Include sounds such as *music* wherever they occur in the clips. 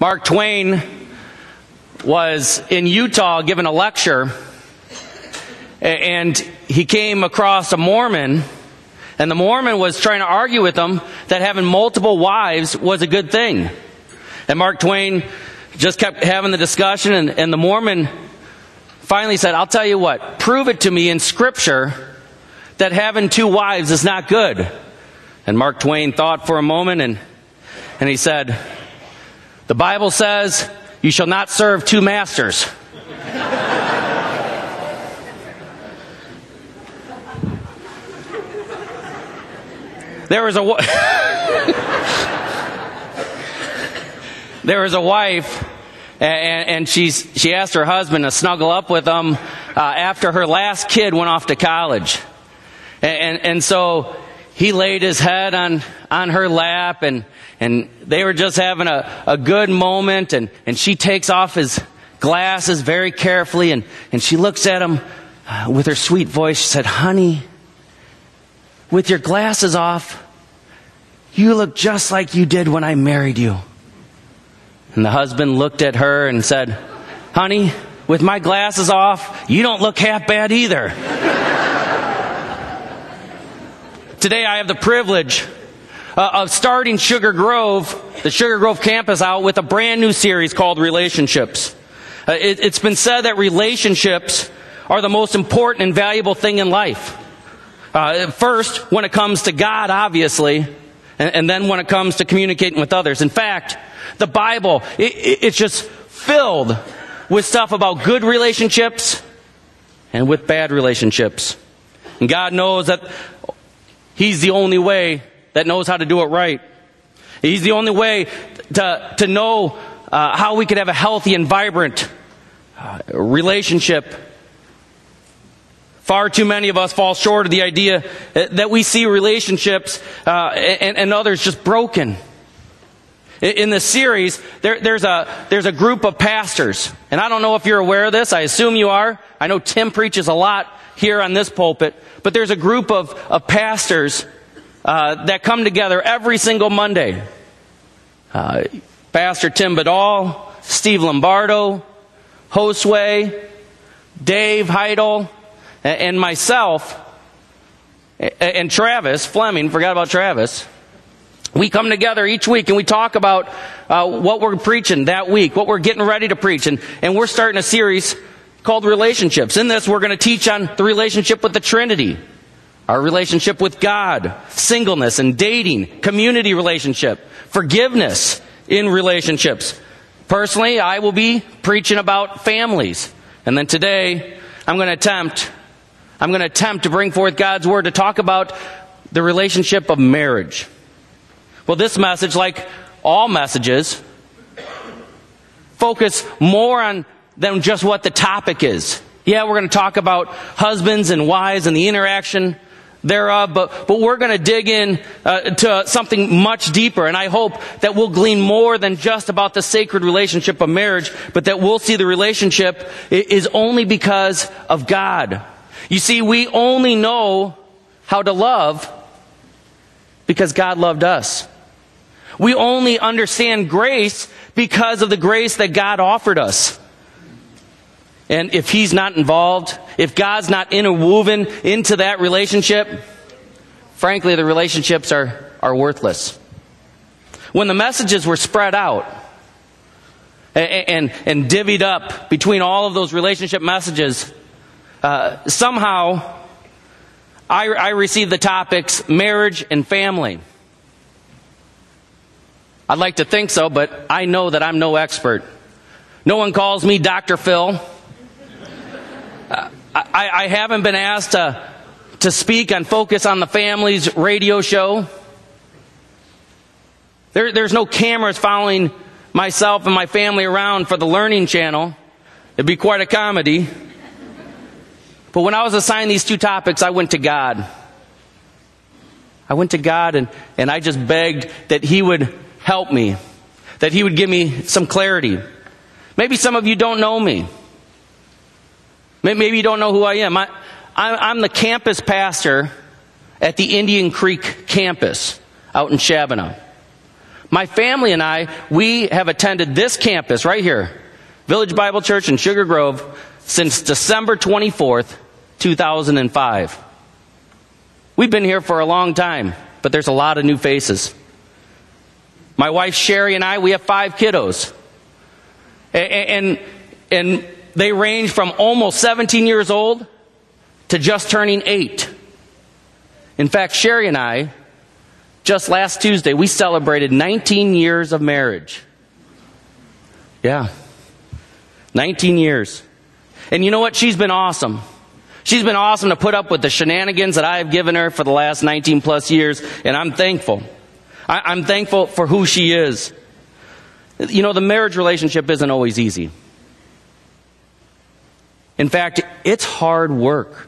Mark Twain was in Utah giving a lecture, and he came across a Mormon, and the Mormon was trying to argue with him that having multiple wives was a good thing. And Mark Twain just kept having the discussion, and, and the Mormon finally said, I'll tell you what, prove it to me in Scripture that having two wives is not good. And Mark Twain thought for a moment, and, and he said, The Bible says, You shall not serve two masters. there was a *laughs* there was a wife and, and she's, she asked her husband to snuggle up with him uh, after her last kid went off to college. And, and, and so he laid his head on, on her lap and, and they were just having a, a good moment and, and she takes off his glasses very carefully and, and she looks at him uh, with her sweet voice. She said, honey, with your glasses off, you look just like you did when I married you. And the husband looked at her and said, Honey, with my glasses off, you don't look half bad either. *laughs* Today I have the privilege uh, of starting Sugar Grove, the Sugar Grove campus out with a brand new series called Relationships. Uh, it, it's been said that relationships are the most important and valuable thing in life. Uh, first, when it comes to God, obviously, and, and then when it comes to communicating with others. In fact, the Bible, it, it's just filled with stuff about good relationships and with bad relationships. And God knows that He's the only way that knows how to do it right. He's the only way to, to know uh, how we could have a healthy and vibrant uh, relationship. Far too many of us fall short of the idea that we see relationships uh, and, and others just broken. In the series, there, there's, a, there's a group of pastors. And I don't know if you're aware of this. I assume you are. I know Tim preaches a lot here on this pulpit. But there's a group of, of pastors uh, that come together every single Monday. Uh, Pastor Tim Badal, Steve Lombardo, Josue, Dave Heidel, and myself, and Travis Fleming, forgot about Travis we come together each week and we talk about uh, what we're preaching that week, what we're getting ready to preach, and, and we're starting a series called Relationships. In this, we're going to teach on the relationship with the Trinity, our relationship with God, singleness and dating, community relationship, forgiveness in relationships. Personally, I will be preaching about families. And then today, I'm going to attempt, I'm going to attempt to bring forth God's Word to talk about the relationship of marriage. Well, this message, like all messages, focus more on than just what the topic is. Yeah, we're going to talk about husbands and wives and the interaction thereof, but, but we're going to dig in uh, to something much deeper. And I hope that we'll glean more than just about the sacred relationship of marriage, but that we'll see the relationship is only because of God. You see, we only know how to love because God loved us. We only understand grace because of the grace that God offered us. And if He's not involved, if God's not interwoven into that relationship, frankly, the relationships are, are worthless. When the messages were spread out and, and, and divvied up between all of those relationship messages, uh, somehow I, I received the topics marriage and family. I'd like to think so, but I know that I'm no expert. No one calls me Dr. Phil. I, I, haven't been asked to, to speak on Focus on the Family's radio show. There, there's no cameras following myself and my family around for the Learning Channel. It'd be quite a comedy. But when I was assigned these two topics, I went to God. I went to God and, and I just begged that He would help me, that He would give me some clarity. Maybe some of you don't know me. Maybe you don't know who I am. I, I'm the campus pastor at the Indian Creek campus out in Shabbona. My family and I, we have attended this campus right here, Village Bible Church in Sugar Grove, since December 24th, 2005. We've been here for a long time, but there's a lot of new faces. My wife Sherry and I, we have five kiddos. And, and, and they range from almost 17 years old to just turning eight. In fact, Sherry and I, just last Tuesday, we celebrated 19 years of marriage. Yeah. 19 years. And you know what? She's been awesome. She's been awesome to put up with the shenanigans that I have given her for the last 19 plus years, and I'm thankful. I, am thankful for who she is. You know, the marriage relationship isn't always easy. In fact, it's hard work.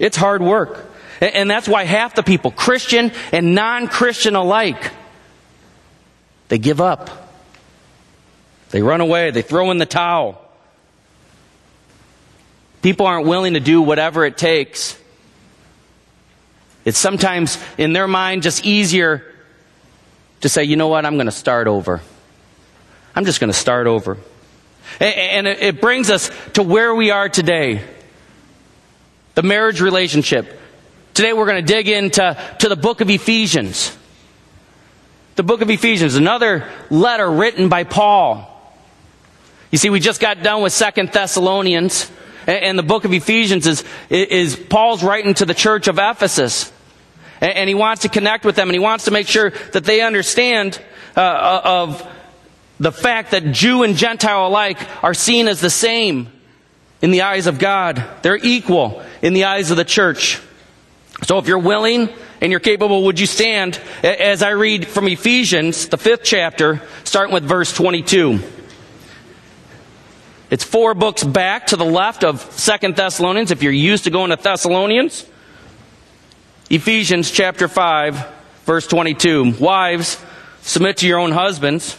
It's hard work. And that's why half the people, Christian and non Christian alike, they give up. They run away. They throw in the towel. People aren't willing to do whatever it takes. It's sometimes, in their mind, just easier to say, you know what, I'm going to start over. I'm just going to start over. And it brings us to where we are today the marriage relationship. Today we're going to dig into to the book of Ephesians. The book of Ephesians, another letter written by Paul. You see, we just got done with Second Thessalonians, and the book of Ephesians is, is Paul's writing to the church of Ephesus. And he wants to connect with them, and he wants to make sure that they understand uh, of the fact that Jew and Gentile alike are seen as the same in the eyes of God. They're equal in the eyes of the church. So if you're willing and you're capable, would you stand as I read from Ephesians, the fifth chapter, starting with verse 22. It's four books back to the left of Second Thessalonians, if you're used to going to Thessalonians. Ephesians chapter 5, verse 22. Wives, submit to your own husbands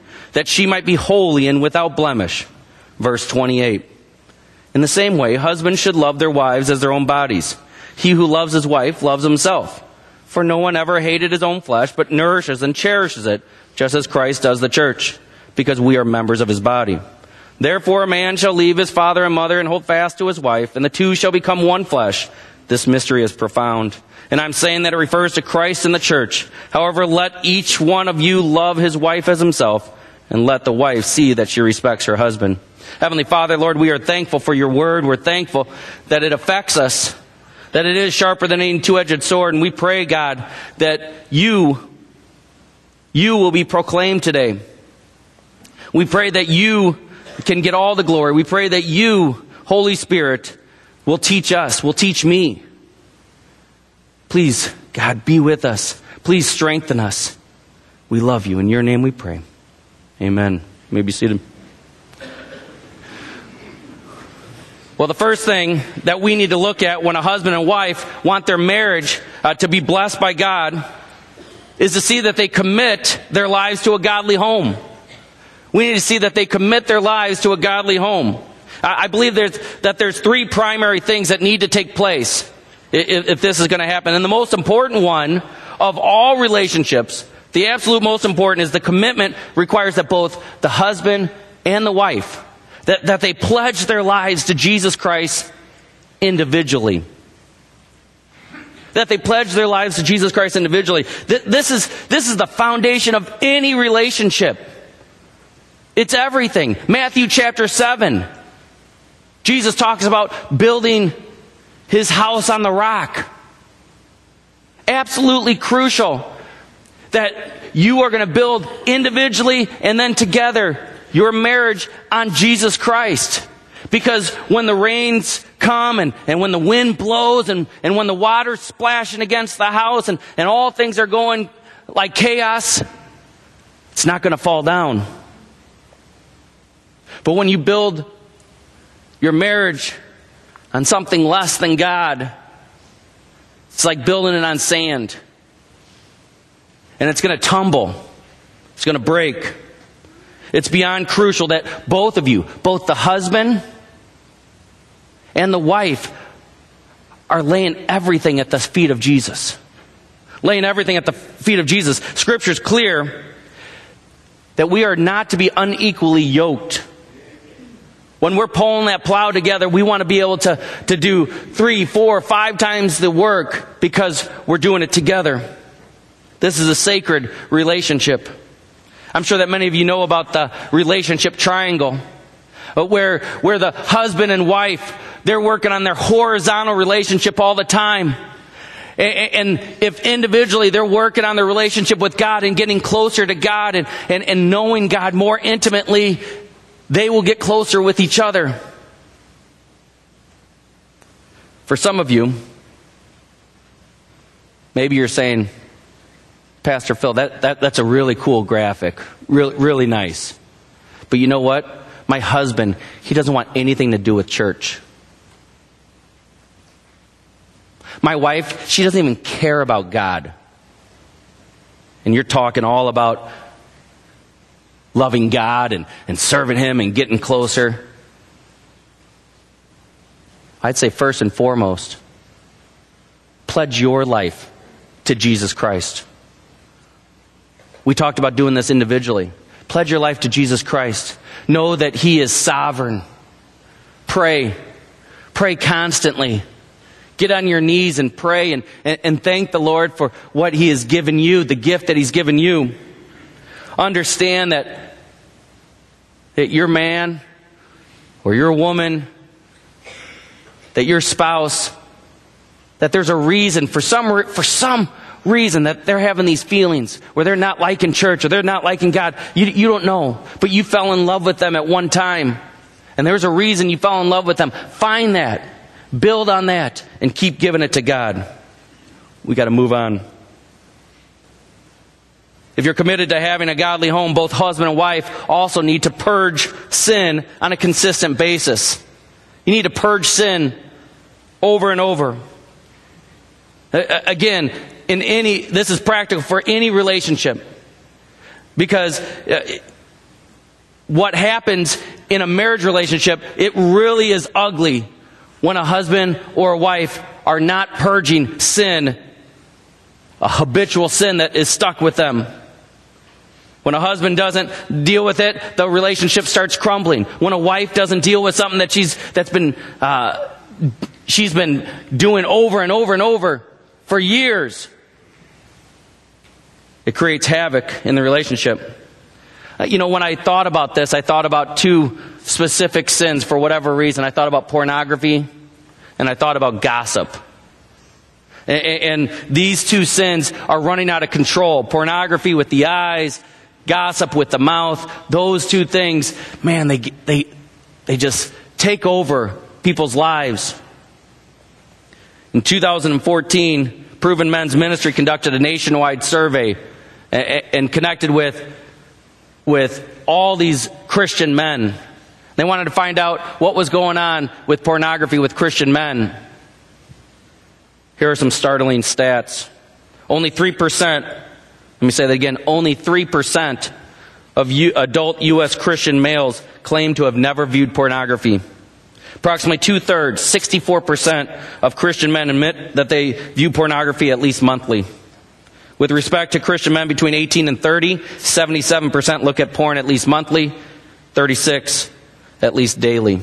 that she might be holy and without blemish. Verse 28. In the same way, husbands should love their wives as their own bodies. He who loves his wife loves himself. For no one ever hated his own flesh, but nourishes and cherishes it, just as Christ does the church, because we are members of his body. Therefore, a man shall leave his father and mother and hold fast to his wife, and the two shall become one flesh. This mystery is profound. And I'm saying that it refers to Christ and the church. However, let each one of you love his wife as himself, and let the wife see that she respects her husband. Heavenly Father, Lord, we are thankful for your word. We're thankful that it affects us that it is sharper than any two-edged sword. And we pray, God, that you, you will be proclaimed today. We pray that you can get all the glory. We pray that you, Holy Spirit, will teach us, will teach me. Please, God, be with us. Please strengthen us. We love you. In your name we pray. Amen. You may be seated. Well, the first thing that we need to look at when a husband and wife want their marriage uh, to be blessed by God is to see that they commit their lives to a godly home. We need to see that they commit their lives to a godly home. I, believe there's, that there's three primary things that need to take place if, if this is going to happen. And the most important one of all relationships, the absolute most important is the commitment requires that both the husband and the wife that, that they pledge their lives to Jesus Christ individually. That they pledge their lives to Jesus Christ individually. This is, this is the foundation of any relationship. It's everything. Matthew chapter 7. Jesus talks about building his house on the rock. Absolutely crucial that you are going to build individually and then together your marriage on Jesus Christ. Because when the rains come and, and when the wind blows and, and when the water's splashing against the house and, and all things are going like chaos, it's not going to fall down. But when you build your marriage on something less than God, it's like building it on sand. And it's going to tumble. It's going to break. It's beyond crucial that both of you, both the husband and the wife, are laying everything at the feet of Jesus. Laying everything at the feet of Jesus. Scripture's clear that we are not to be unequally yoked. When we're pulling that plow together, we want to be able to, to do three, four, five times the work because we're doing it together. This is a sacred relationship. I'm sure that many of you know about the relationship triangle, where, where the husband and wife, they're working on their horizontal relationship all the time. And if individually they're working on their relationship with God and getting closer to God and, and, and knowing God more intimately, they will get closer with each other. For some of you, maybe you're saying, Pastor Phil, that, that, that's a really cool graphic. Really, really nice. But you know what? My husband, he doesn't want anything to do with church. My wife, she doesn't even care about God. And you're talking all about loving God and, and serving Him and getting closer. I'd say first and foremost, pledge your life to Jesus Christ. We talked about doing this individually. Pledge your life to Jesus Christ. Know that He is sovereign. Pray. Pray constantly. Get on your knees and pray and, and, and, thank the Lord for what He has given you, the gift that He's given you. Understand that, that your man or your woman, that your spouse, that there's a reason for some, for some reason that they're having these feelings where they're not liking church or they're not liking God. You, you don't know. But you fell in love with them at one time. And there's a reason you fell in love with them. Find that. Build on that and keep giving it to God. We got to move on. If you're committed to having a godly home, both husband and wife also need to purge sin on a consistent basis. You need to purge sin over and over. Again, in any, this is practical for any relationship. Because uh, what happens in a marriage relationship, it really is ugly when a husband or a wife are not purging sin, a habitual sin that is stuck with them. When a husband doesn't deal with it, the relationship starts crumbling. When a wife doesn't deal with something that she's that's been uh, she's been doing over and over and over for years, it creates havoc in the relationship. Uh, you know, when I thought about this, I thought about two specific sins for whatever reason. I thought about pornography and I thought about gossip. And, and these two sins are running out of control. Pornography with the eyes, gossip with the mouth. Those two things, man, they, they, they just take over people's lives. In 2014, Proven Men's Ministry conducted a nationwide survey and connected with, with all these Christian men. They wanted to find out what was going on with pornography with Christian men. Here are some startling stats. Only 3%, let me say that again, only 3% of U, adult U.S. Christian males claim to have never viewed pornography. Approximately two thirds, 64% of Christian men admit that they view pornography at least monthly. With respect to Christian men between 18 and 30, 77% look at porn at least monthly, 36 at least daily.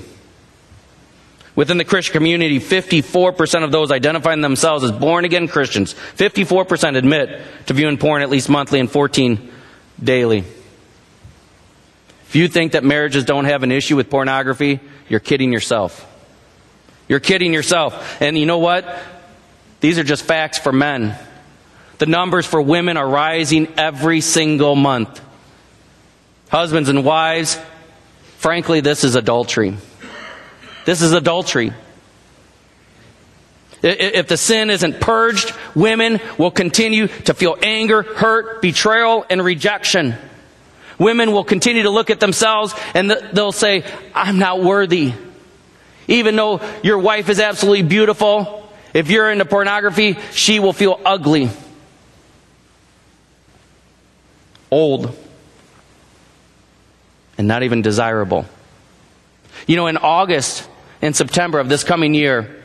Within the Christian community, 54% of those identifying themselves as born again Christians, 54% admit to viewing porn at least monthly and 14 daily. If you think that marriages don't have an issue with pornography, you're kidding yourself. You're kidding yourself. And you know what? These are just facts for men. The numbers for women are rising every single month. Husbands and wives, frankly, this is adultery. This is adultery. If the sin isn't purged, women will continue to feel anger, hurt, betrayal, and rejection. Women will continue to look at themselves and they'll say, I'm not worthy. Even though your wife is absolutely beautiful, if you're into pornography, she will feel ugly, old, and not even desirable. You know, in August and September of this coming year,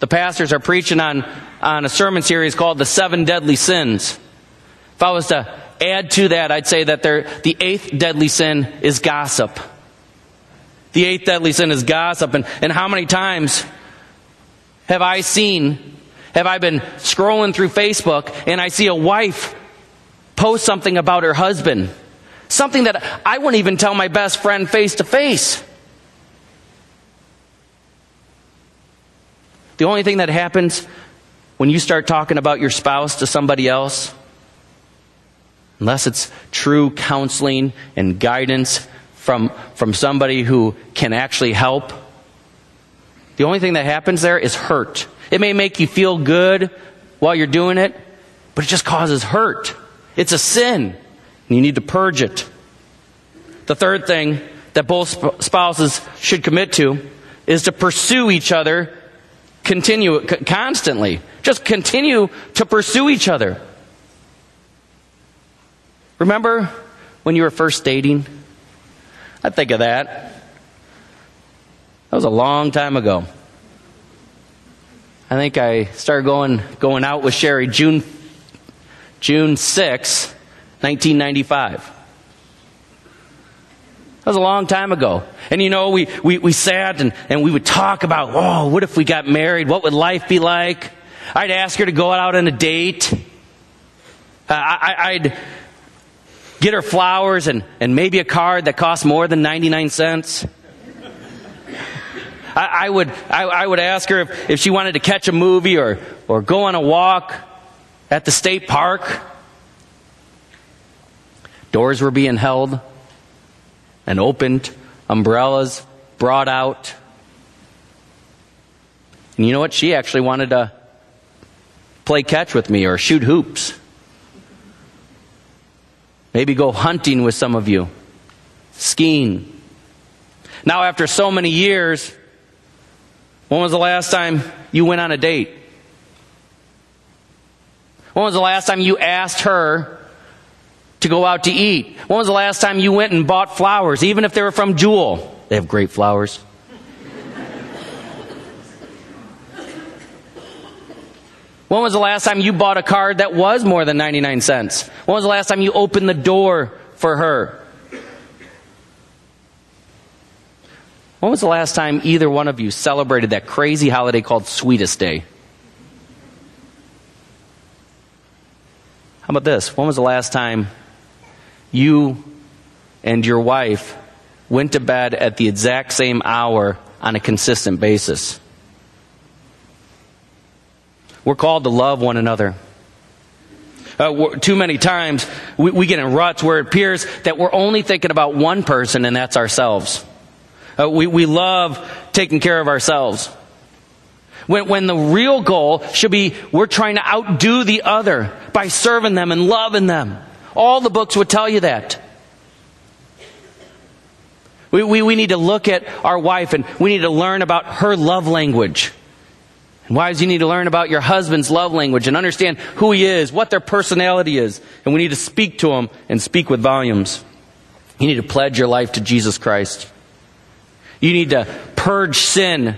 the pastors are preaching on, on a sermon series called The Seven Deadly Sins. If I was to add to that, I'd say that the eighth deadly sin is gossip. The eighth deadly sin is gossip. And, and how many times have I seen, have I been scrolling through Facebook and I see a wife post something about her husband? Something that I wouldn't even tell my best friend face to face. The only thing that happens when you start talking about your spouse to somebody else, unless it's true counseling and guidance from, from somebody who can actually help, the only thing that happens there is hurt. It may make you feel good while you're doing it, but it just causes hurt. It's a sin, and you need to purge it. The third thing that both spouses should commit to is to pursue each other continue constantly. Just continue to pursue each other. Remember when you were first dating? I think of that. That was a long time ago. I think I started going going out with Sherry June June 6, 1995. That was a long time ago. And you know, we, we, we sat and, and we would talk about, oh, what if we got married? What would life be like? I'd ask her to go out on a date. I, I'd get her flowers and, and maybe a card that cost more than 99 cents. I, I would, I, I, would ask her if, if she wanted to catch a movie or, or go on a walk at the state park. Doors were being held and opened, umbrellas brought out. And you know what? She actually wanted to play catch with me or shoot hoops. Maybe go hunting with some of you, skiing. Now, after so many years, when was the last time you went on a date? When was the last time you asked her to go out to eat? When was the last time you went and bought flowers, even if they were from Jewel? They have great flowers. When was the last time you bought a card that was more than 99 cents? When was the last time you opened the door for her? When was the last time either one of you celebrated that crazy holiday called Sweetest Day? How about this? When was the last time you and your wife went to bed at the exact same hour on a consistent basis. We're called to love one another. Uh, too many times we, we, get in ruts where it appears that we're only thinking about one person and that's ourselves. Uh, we, we love taking care of ourselves. When, when the real goal should be we're trying to outdo the other by serving them and loving them. All the books would tell you that. We, we, we need to look at our wife and we need to learn about her love language. And wives, you need to learn about your husband's love language and understand who he is, what their personality is. And we need to speak to him and speak with volumes. You need to pledge your life to Jesus Christ. You need to purge sin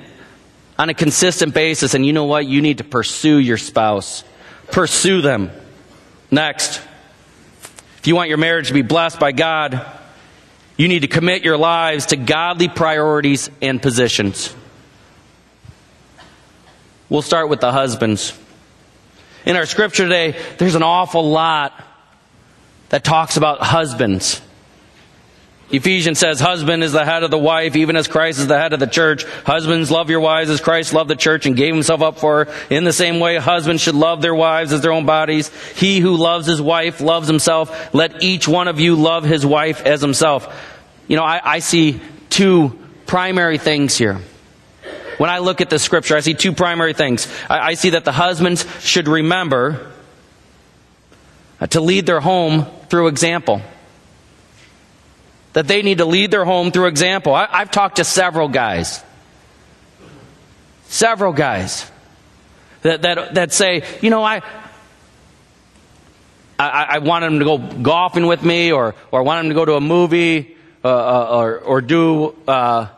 on a consistent basis. And you know what? You need to pursue your spouse. Pursue them. Next. If you want your marriage to be blessed by God, you need to commit your lives to godly priorities and positions. We'll start with the husbands. In our scripture today, there's an awful lot that talks about husbands. Ephesians says, Husband is the head of the wife, even as Christ is the head of the church. Husbands, love your wives as Christ loved the church and gave himself up for her. In the same way, husbands should love their wives as their own bodies. He who loves his wife loves himself. Let each one of you love his wife as himself. You know, I, I see two primary things here. When I look at the scripture, I see two primary things. I, I see that the husbands should remember uh, to lead their home through example. That they need to lead their home through example. I, I've talked to several guys. Several guys that, that, that say, you know, I, I, I want them to go golfing with me or, or want them to go to a movie uh, uh, or, or do uh,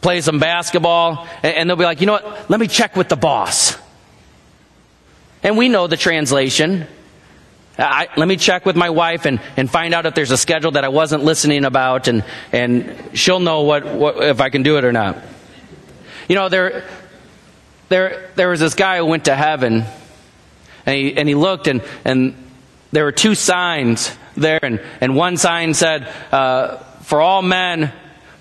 play some basketball. And, and they'll be like, you know what? Let me check with the boss. And we know the translation. I, let me check with my wife and, and find out if there's a schedule that I wasn't listening about, and, and she'll know what, what if I can do it or not. You know, there, there, there was this guy who went to heaven, and he, and he looked, and, and there were two signs there, and, and one sign said, uh, For all men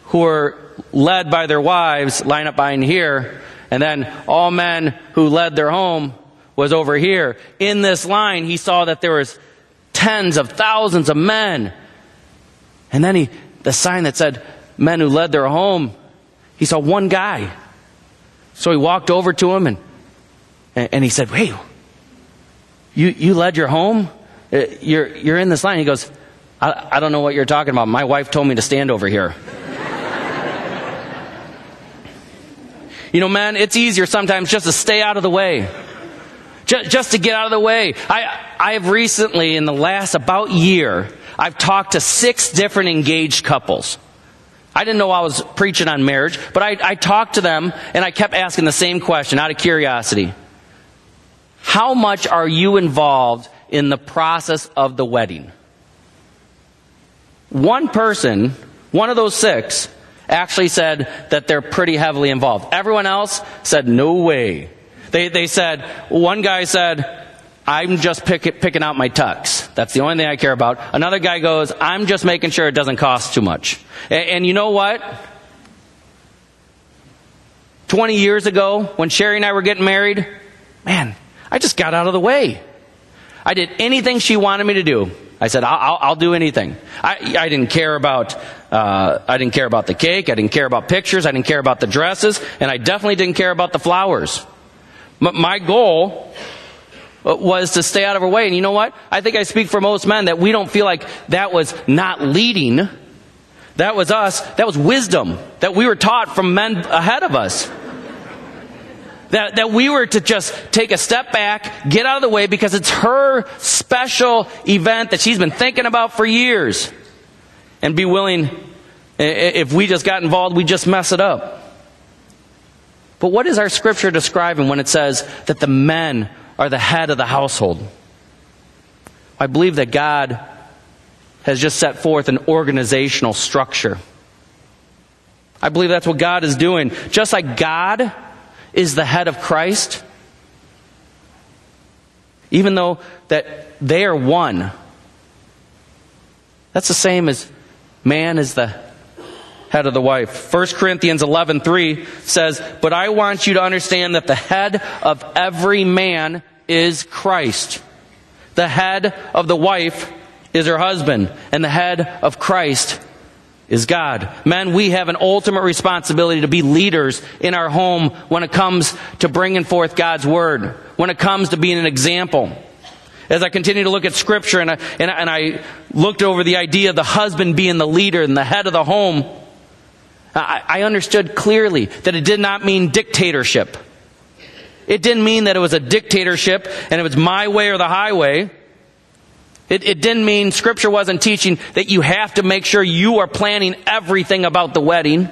who are led by their wives, line up behind here. And then all men who led their home was over here. In this line, he saw that there was tens of thousands of men. And then he, the sign that said men who led their home, he saw one guy. So he walked over to him and, and he said, Hey, you, you led your home? Uh, you're, you're in this line. He goes, I, I don't know what you're talking about. My wife told me to stand over here. *laughs* you know, man, it's easier sometimes just to stay out of the way. Just, just to get out of the way. I, I have recently, in the last about year, I've talked to six different engaged couples. I didn't know I was preaching on marriage, but I, I talked to them and I kept asking the same question out of curiosity. How much are you involved in the process of the wedding? One person, one of those six, actually said that they're pretty heavily involved. Everyone else said, no way. They, they said, one guy said, I'm just pick, picking out my tux. That's the only thing I care about. Another guy goes, I'm just making sure it doesn't cost too much. And, and you know what? 20 years ago, when Sherry and I were getting married, man, I just got out of the way. I did anything she wanted me to do. I said, I'll, I'll do anything. I, I didn't care about, uh, I didn't care about the cake. I didn't care about pictures. I didn't care about the dresses. And I definitely didn't care about the flowers. My goal uh, was to stay out of her way. And you know what? I think I speak for most men that we don't feel like that was not leading. That was us. That was wisdom that we were taught from men ahead of us. That, that we were to just take a step back, get out of the way because it's her special event that she's been thinking about for years. And be willing, if we just got involved, we just mess it up. But what is our scripture describing when it says that the men are the head of the household? I believe that God has just set forth an organizational structure. I believe that's what God is doing. Just like God is the head of Christ, even though that they are one. That's the same as man is the head of the wife. 1 Corinthians 11:3 says, "But I want you to understand that the head of every man is Christ. The head of the wife is her husband, and the head of Christ is God. Men, we have an ultimate responsibility to be leaders in our home when it comes to bringing forth God's Word, when it comes to being an example. As I continue to look at Scripture and I, and I, and I looked over the idea of the husband being the leader and the head of the home, I, understood clearly that it did not mean dictatorship. It didn't mean that it was a dictatorship and it was my way or the highway. It, it didn't mean scripture wasn't teaching that you have to make sure you are planning everything about the wedding.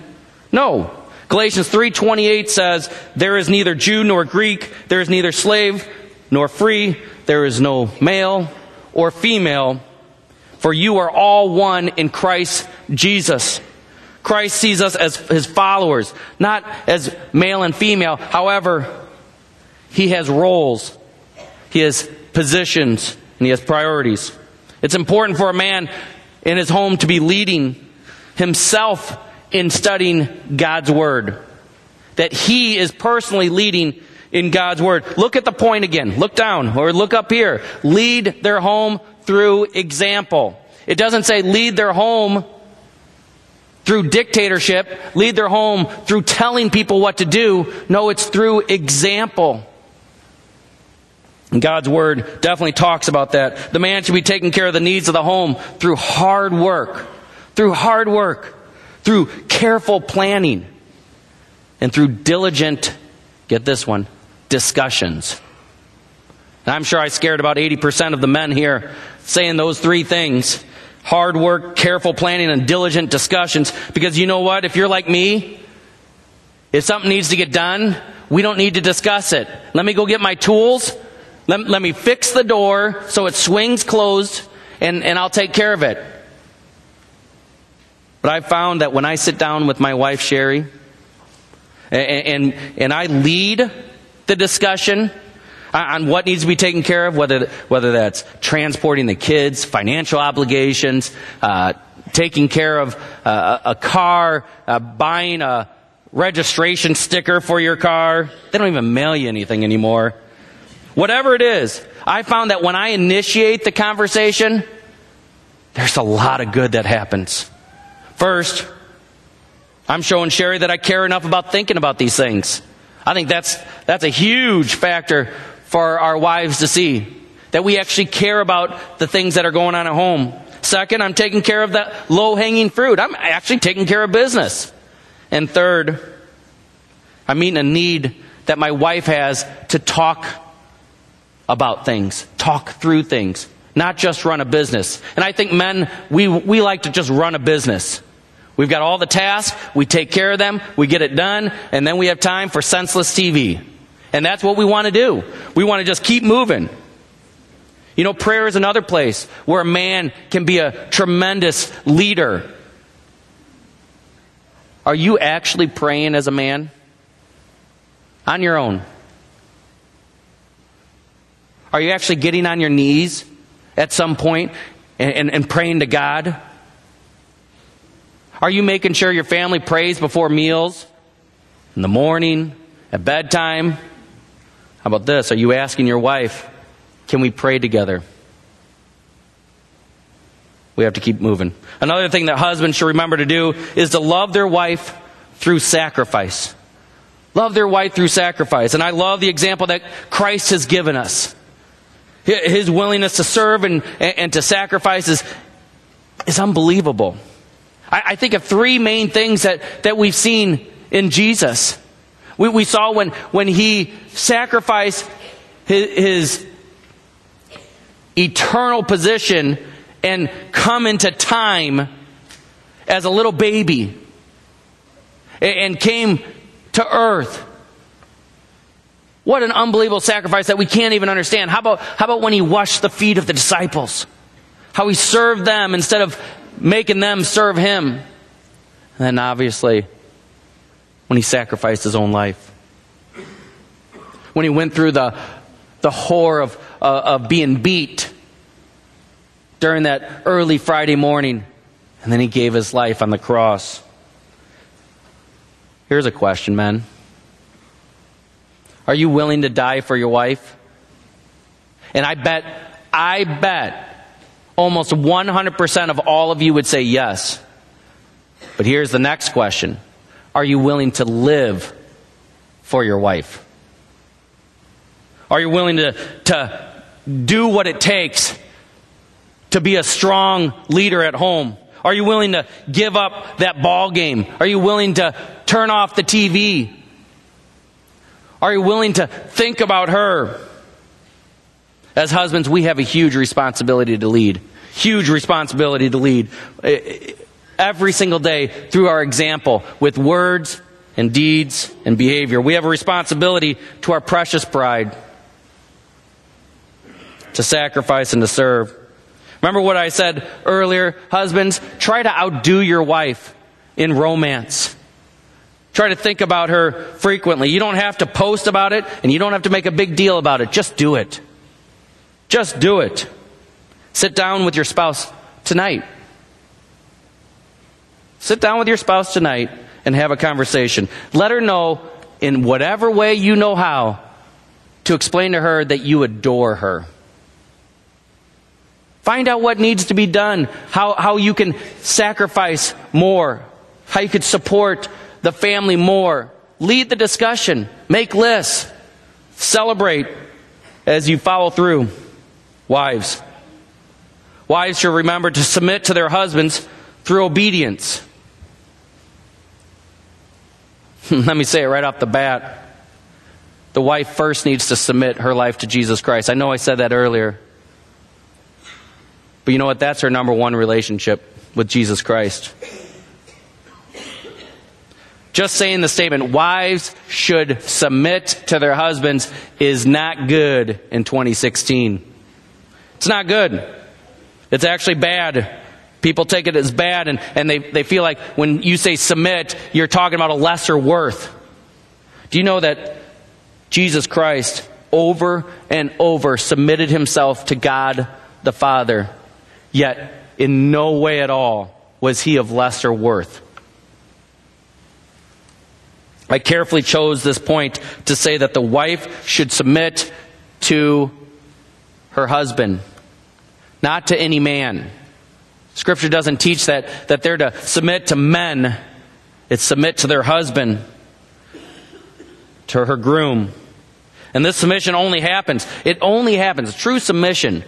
No. Galatians 3:28 says, "There is neither Jew nor Greek, there is neither slave nor free, there is no male or female, for you are all one in Christ Jesus." Christ sees us as his followers, not as male and female. However, he has roles, he has positions, and he has priorities. It's important for a man in his home to be leading himself in studying God's Word. That he is personally leading in God's Word. Look at the point again. Look down or look up here. Lead their home through example. It doesn't say lead their home through dictatorship, lead their home through telling people what to do. No, it's through example. God's word definitely talks about that. The man should be taking care of the needs of the home through hard work, through hard work, through careful planning, and through diligent, get this one, discussions. And I'm sure I scared about 80% of the men here saying those three things hard work, careful planning, and diligent discussions. Because you know what? If you're like me, if something needs to get done, we don't need to discuss it. Let me go get my tools. Let, let me fix the door so it swings closed, and, and I'll take care of it. But I've found that when I sit down with my wife, Sherry, and, and, and I lead the discussion, on what needs to be taken care of, whether, whether that's transporting the kids, financial obligations, uh, taking care of uh, a car, uh, buying a registration sticker for your car. They don't even mail you anything anymore. Whatever it is, I found that when I initiate the conversation, there's a lot of good that happens. First, I'm showing Sherry that I care enough about thinking about these things. I think that's, that's a huge factor for our wives to see. That we actually care about the things that are going on at home. Second, I'm taking care of the low hanging fruit. I'm actually taking care of business. And third, I'm meeting a need that my wife has to talk about things, talk through things, not just run a business. And I think men, we, we like to just run a business. We've got all the tasks, we take care of them, we get it done, and then we have time for senseless TV. And that's what we want to do. We want to just keep moving. You know, prayer is another place where a man can be a tremendous leader. Are you actually praying as a man? On your own? Are you actually getting on your knees at some point and, and, and praying to God? Are you making sure your family prays before meals? In the morning? At bedtime? How about this? Are you asking your wife, can we pray together? We have to keep moving. Another thing that husbands should remember to do is to love their wife through sacrifice. Love their wife through sacrifice. And I love the example that Christ has given us. His willingness to serve and, and to sacrifice is, is unbelievable. I, I think of three main things that, that we've seen in Jesus. We, we saw when, when he sacrificed his, his eternal position and come into time as a little baby and came to earth. What an unbelievable sacrifice that we can't even understand. How about, how about when he washed the feet of the disciples? How he served them instead of making them serve him. And then obviously, when he sacrificed his own life. When he went through the, the horror of, uh, of being beat during that early Friday morning, and then he gave his life on the cross. Here's a question, men. Are you willing to die for your wife? And I bet, I bet almost 100% of all of you would say yes. But here's the next question are you willing to live for your wife? Are you willing to, to do what it takes to be a strong leader at home? Are you willing to give up that ball game? Are you willing to turn off the TV? Are you willing to think about her? As husbands, we have a huge responsibility to lead. Huge responsibility to lead every single day through our example with words and deeds and behavior. We have a responsibility to our precious bride to sacrifice and to serve. Remember what I said earlier? Husbands, try to outdo your wife in romance. Try to think about her frequently. You don't have to post about it and you don't have to make a big deal about it. Just do it. Just do it. Sit down with your spouse tonight. Sit down with your spouse tonight and have a conversation. Let her know in whatever way you know how to explain to her that you adore her. Find out what needs to be done, how, how you can sacrifice more, how you could support the family more. Lead the discussion, make lists, celebrate as you follow through. Wives. Wives should remember to submit to their husbands through obedience. *laughs* Let me say it right off the bat. The wife first needs to submit her life to Jesus Christ. I know I said that earlier. But you know what? That's her number one relationship with Jesus Christ. Just saying the statement, wives should submit to their husbands, is not good in 2016. It's not good. It's actually bad. People take it as bad and, and they, they feel like when you say submit, you're talking about a lesser worth. Do you know that Jesus Christ over and over submitted himself to God the Father, yet in no way at all was he of lesser worth? I carefully chose this point to say that the wife should submit to her husband, not to any man. Scripture doesn't teach that, that they're to submit to men. It's submit to their husband, to her groom. And this submission only happens. It only happens. True submission.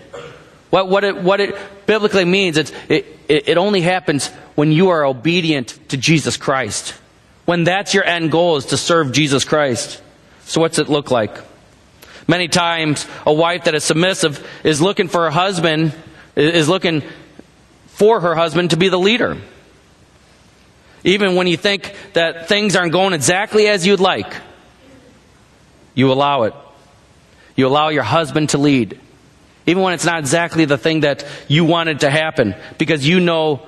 What, what, it, what it biblically means, it's, it, it only happens when you are obedient to Jesus Christ. When that's your end goal is to serve Jesus Christ. So what's it look like? Many times, a wife that is submissive is looking for a husband, is looking for her husband to be the leader. Even when you think that things aren't going exactly as you'd like, you allow it. You allow your husband to lead. Even when it's not exactly the thing that you wanted to happen, because you know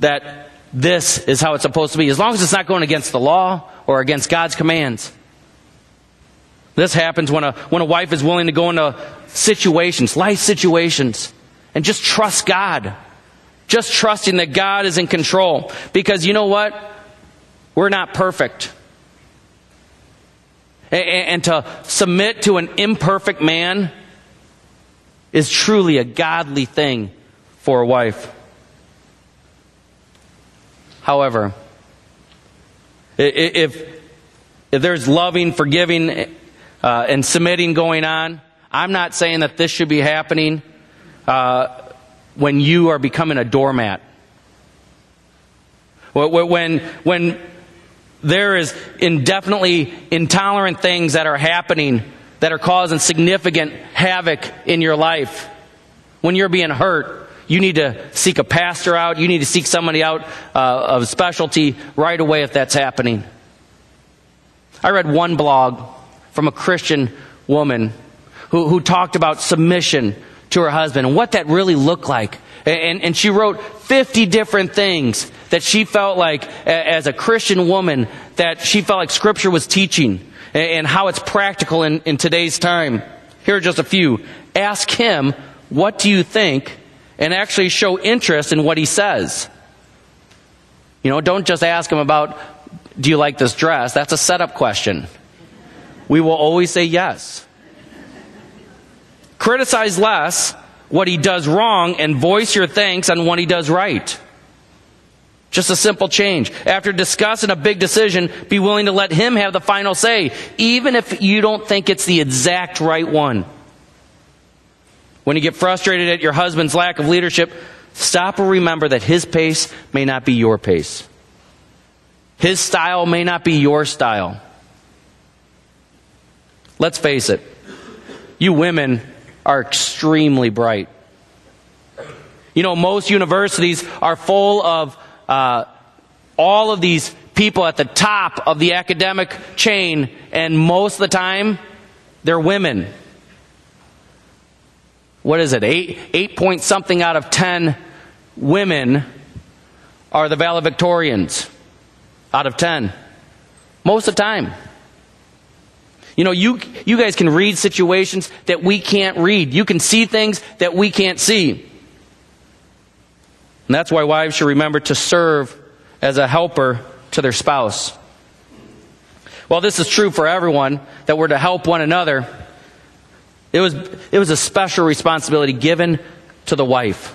that this is how it's supposed to be, as long as it's not going against the law or against God's commands. This happens when a, when a wife is willing to go into situations, life situations, and just trust God. Just trusting that God is in control. Because you know what? We're not perfect. And, to submit to an imperfect man is truly a godly thing for a wife. However, if, if there's loving, forgiving, uh, and submitting going on, I'm not saying that this should be happening uh, when you are becoming a doormat. When, when there is indefinitely intolerant things that are happening that are causing significant havoc in your life, when you're being hurt, you need to seek a pastor out. You need to seek somebody out uh, of specialty right away if that's happening. I read one blog from a Christian woman who, who talked about submission to her husband and what that really looked like. And, and she wrote 50 different things that she felt like, as a Christian woman, that she felt like Scripture was teaching and how it's practical in, in today's time. Here are just a few. Ask him, what do you think? and actually show interest in what he says. You know, don't just ask him about, do you like this dress? That's a setup question. We will always say yes. Criticize less what he does wrong and voice your thanks on what he does right. Just a simple change. After discussing a big decision, be willing to let him have the final say, even if you don't think it's the exact right one. When you get frustrated at your husband's lack of leadership, stop and remember that his pace may not be your pace. His style may not be your style. Let's face it, you women are extremely bright. You know, most universities are full of uh, all of these people at the top of the academic chain, and most of the time, they're women what is it, eight, eight point something out of ten women are the valedictorians out of ten. Most of the time. You know, you, you guys can read situations that we can't read. You can see things that we can't see. And that's why wives should remember to serve as a helper to their spouse. Well, this is true for everyone, that we're to help one another. It was, it was a special responsibility given to the wife.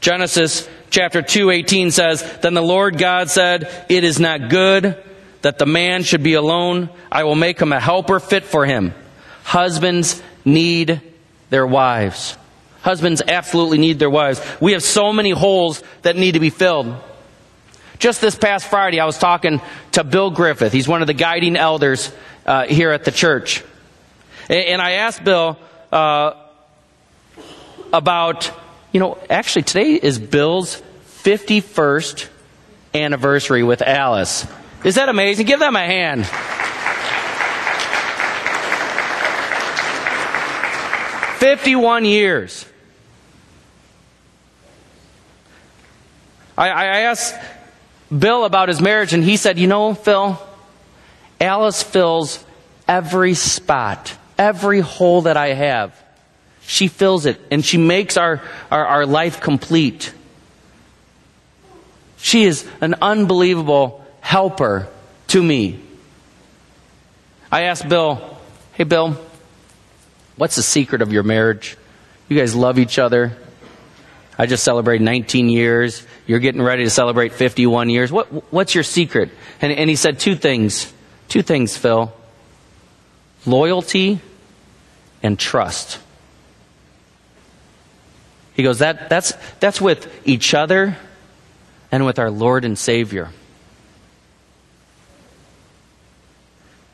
Genesis chapter 2:18 says, "Then the Lord God said, it is not good that the man should be alone. I will make him a helper fit for him." Husbands need their wives. Husbands absolutely need their wives. We have so many holes that need to be filled. Just this past Friday, I was talking to Bill Griffith. He's one of the guiding elders uh, here at the church. And I asked Bill uh, about, you know, actually today is Bill's 51st anniversary with Alice. Is that amazing? Give them a hand. Fifty-one years. I, I asked Bill about his marriage, and he said, "You know, Phil, Alice fills every spot, every hole that I have. She fills it, and she makes our, our, our life complete. She is an unbelievable helper to me. I asked Bill, hey, Bill, what's the secret of your marriage? You guys love each other. I just celebrated 19 years. You're getting ready to celebrate 51 years. What, what's your secret? And, and he said two things. Two things, Phil loyalty and trust. He goes, that, that's, that's with each other and with our Lord and Savior.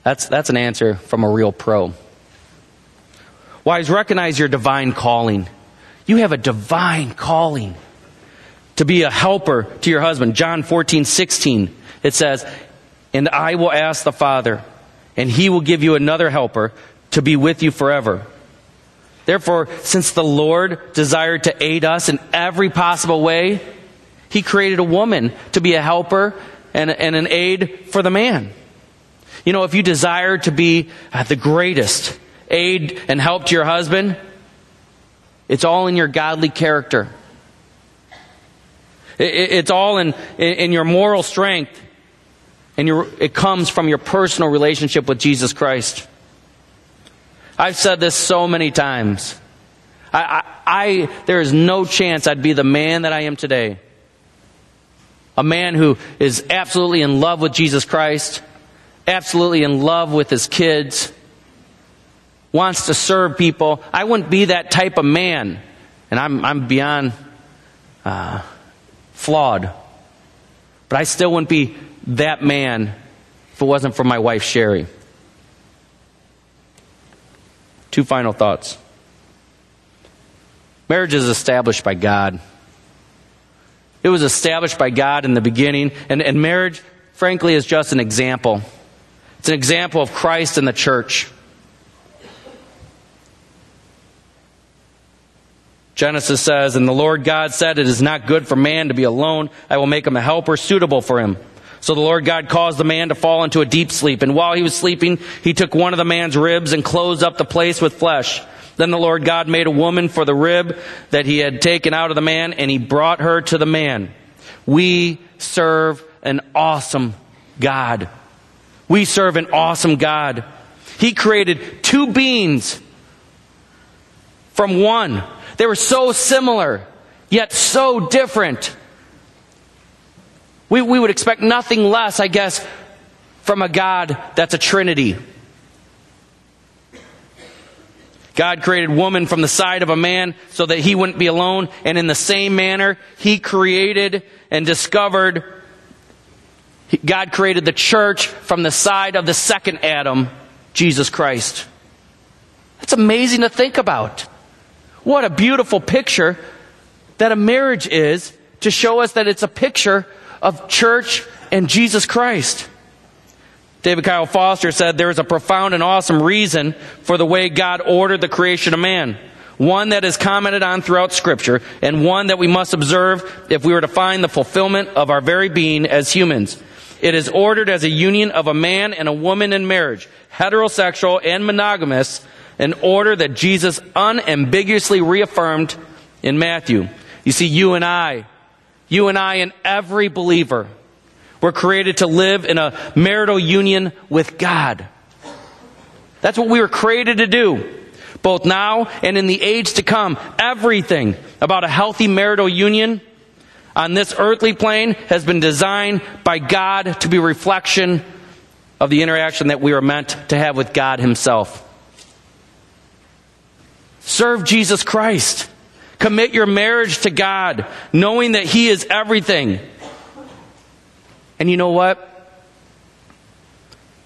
That's, that's an answer from a real pro. Wives, recognize your divine calling. You have a divine calling to be a helper to your husband. John 14, 16, it says, And I will ask the Father, and he will give you another helper to be with you forever. Therefore, since the Lord desired to aid us in every possible way, he created a woman to be a helper and, and an aid for the man. You know, if you desire to be uh, the greatest aid and help to your husband, it's all in your godly character. It's all in, in your moral strength. And your, it comes from your personal relationship with Jesus Christ. I've said this so many times. I, I, I, there is no chance I'd be the man that I am today. A man who is absolutely in love with Jesus Christ, absolutely in love with his kids, wants to serve people. I wouldn't be that type of man. And I'm, I'm beyond uh, flawed. But I still wouldn't be that man if it wasn't for my wife, Sherry. Two final thoughts. Marriage is established by God. It was established by God in the beginning, and, and marriage, frankly, is just an example. It's an example of Christ and the church. Genesis says, And the Lord God said, It is not good for man to be alone. I will make him a helper suitable for him. So the Lord God caused the man to fall into a deep sleep. And while he was sleeping, he took one of the man's ribs and closed up the place with flesh. Then the Lord God made a woman for the rib that he had taken out of the man, and he brought her to the man. We serve an awesome God. We serve an awesome God. He created two beings from one. They were so similar, yet so different. We, we would expect nothing less, I guess, from a God that's a Trinity. God created woman from the side of a man so that he wouldn't be alone. And in the same manner, he created and discovered God created the church from the side of the second Adam, Jesus Christ. That's amazing to think about. What a beautiful picture that a marriage is to show us that it's a picture of church and Jesus Christ. David Kyle Foster said there is a profound and awesome reason for the way God ordered the creation of man. One that is commented on throughout scripture and one that we must observe if we were to find the fulfillment of our very being as humans. It is ordered as a union of a man and a woman in marriage, heterosexual and monogamous, an order that Jesus unambiguously reaffirmed in Matthew. You see, you and I, you and I and every believer were created to live in a marital union with God. That's what we were created to do. Both now and in the age to come, everything about a healthy marital union on this earthly plane has been designed by God to be a reflection of the interaction that we are meant to have with God Himself. Serve Jesus Christ. Commit your marriage to God, knowing that He is everything. And you know what?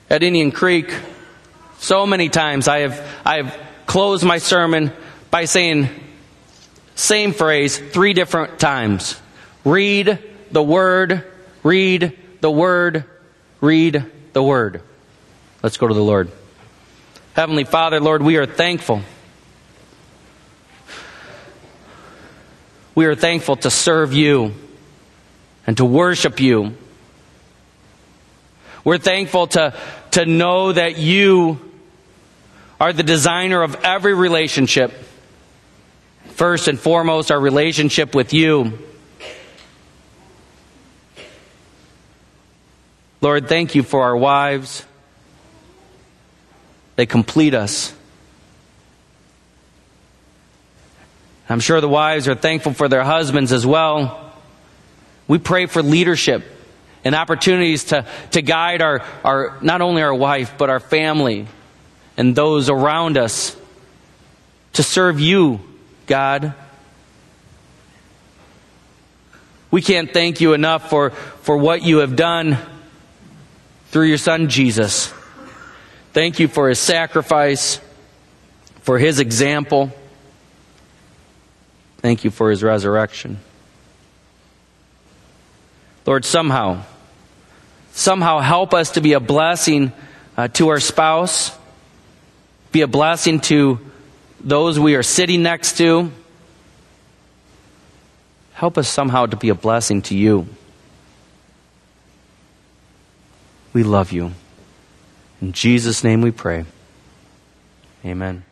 At Indian Creek, so many times I have, I have closed my sermon by saying, same phrase, three different times. Read the Word, read the Word, read the Word. Let's go to the Lord. Heavenly Father, Lord, we are thankful. We are thankful to serve you and to worship you. We're thankful to, to know that you are the designer of every relationship. First and foremost, our relationship with you. Lord, thank you for our wives. They complete us. I'm sure the wives are thankful for their husbands as well. We pray for leadership and opportunities to, to guide our, our, not only our wife, but our family and those around us to serve you, God. We can't thank you enough for, for what you have done through your son Jesus. Thank you for his sacrifice, for his example. Thank you for his resurrection. Lord, somehow, somehow help us to be a blessing uh, to our spouse, be a blessing to those we are sitting next to. Help us somehow to be a blessing to you. We love you. In Jesus' name we pray. Amen.